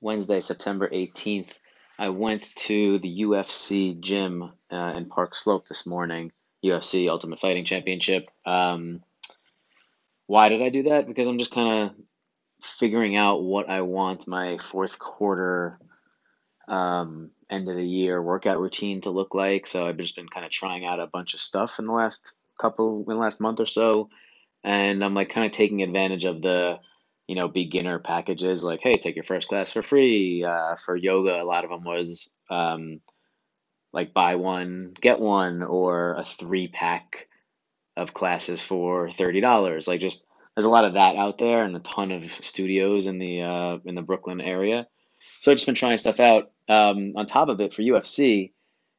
Wednesday, September 18th, I went to the UFC gym uh, in Park Slope this morning, UFC Ultimate Fighting Championship. Um, why did I do that? Because I'm just kind of figuring out what I want my fourth quarter, um, end of the year workout routine to look like. So I've just been kind of trying out a bunch of stuff in the last couple, in the last month or so. And I'm like kind of taking advantage of the you know, beginner packages like, hey, take your first class for free. Uh, for yoga, a lot of them was um, like buy one, get one, or a three pack of classes for thirty dollars. Like just there's a lot of that out there, and a ton of studios in the uh, in the Brooklyn area. So I've just been trying stuff out. Um, on top of it, for UFC,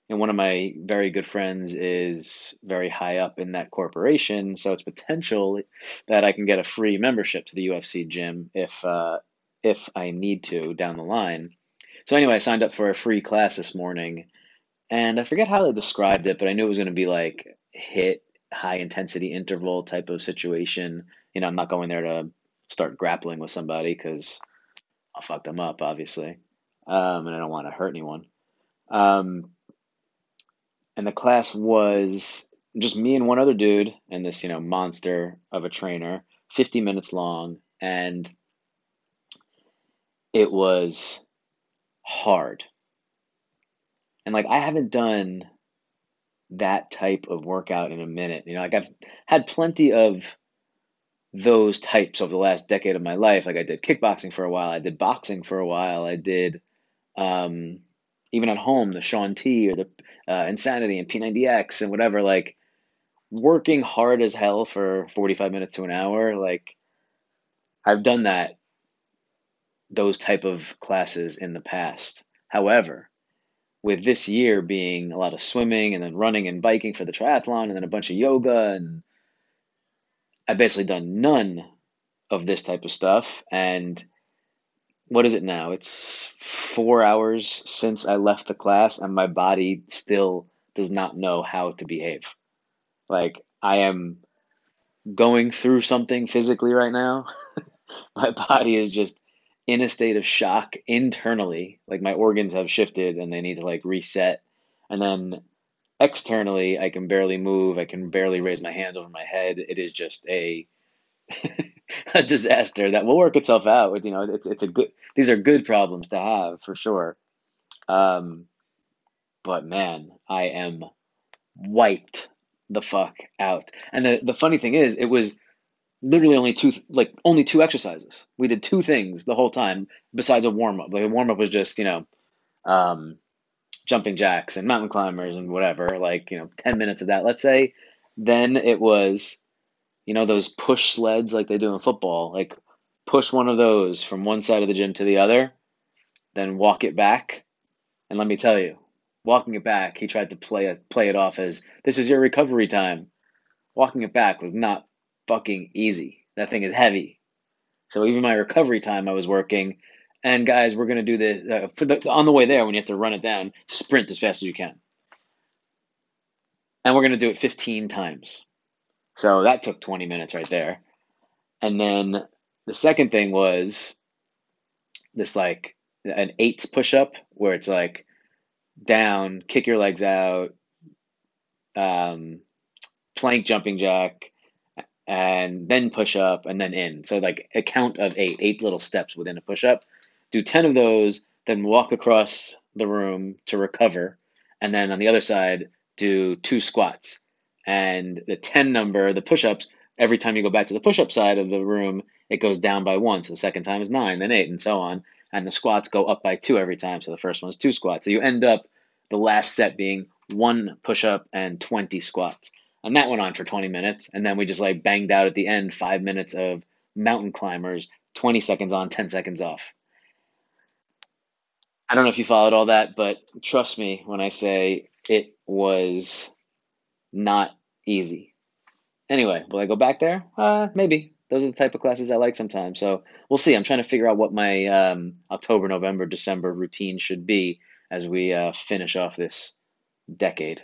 and one of my very good friends is very high up in that corporation, so it's potential that I can get a free membership to the UFC gym if uh, if I need to down the line. So anyway, I signed up for a free class this morning, and I forget how they described it, but I knew it was going to be like hit high intensity interval type of situation. You know, I'm not going there to start grappling with somebody because I'll fuck them up, obviously, um, and I don't want to hurt anyone. Um, and the class was just me and one other dude and this you know monster of a trainer 50 minutes long and it was hard. And like i haven't done that type of workout in a minute you know like i've had plenty of those types over the last decade of my life. Like i did kickboxing for a while i did boxing for a while i did um, even at home, the Shaun T or the uh, Insanity and P90X and whatever, like working hard as hell for 45 minutes to an hour, like I've done that, those type of classes in the past. However, with this year being a lot of swimming and then running and biking for the triathlon and then a bunch of yoga and I've basically done none of this type of stuff and what is it now? It's four hours since I left the class, and my body still does not know how to behave. Like, I am going through something physically right now. my body is just in a state of shock internally. Like, my organs have shifted and they need to like reset. And then externally, I can barely move. I can barely raise my hands over my head. It is just a a disaster that will work itself out. You know, it's it's a good. These are good problems to have for sure. Um, but man, I am wiped the fuck out. And the the funny thing is, it was literally only two like only two exercises. We did two things the whole time besides a warm up. Like a warm up was just you know, um, jumping jacks and mountain climbers and whatever. Like you know, ten minutes of that, let's say. Then it was you know those push sleds like they do in football like push one of those from one side of the gym to the other then walk it back. And let me tell you walking it back he tried to play it play it off as this is your recovery time. Walking it back was not fucking easy. That thing is heavy. So even my recovery time i was working. And guys we're going to do this uh, the, on the way there when you have to run it down sprint as fast as you can. And we're going to do it 15 times so that took 20 minutes right there. And then the second thing was this like an eights push up where it's like down, kick your legs out, um, plank jumping jack, and then push up and then in. So like a count of eight, eight little steps within a push up. Do 10 of those, then walk across the room to recover. And then on the other side, do two squats and the 10 number, the push ups, every time you go back to the push up side of the room, it goes down by one. So the second time is nine, then eight, and so on. And the squats go up by two every time. So the first one is two squats. So you end up the last set being one push up and 20 squats. And that went on for 20 minutes. And then we just like banged out at the end five minutes of mountain climbers, 20 seconds on, 10 seconds off. I don't know if you followed all that, but trust me when I say it was not easy. Anyway, will I go back there? Uh, maybe. Those are the type of classes I like sometimes. So we'll see. I'm trying to figure out what my um, October, November, December routine should be as we uh, finish off this decade.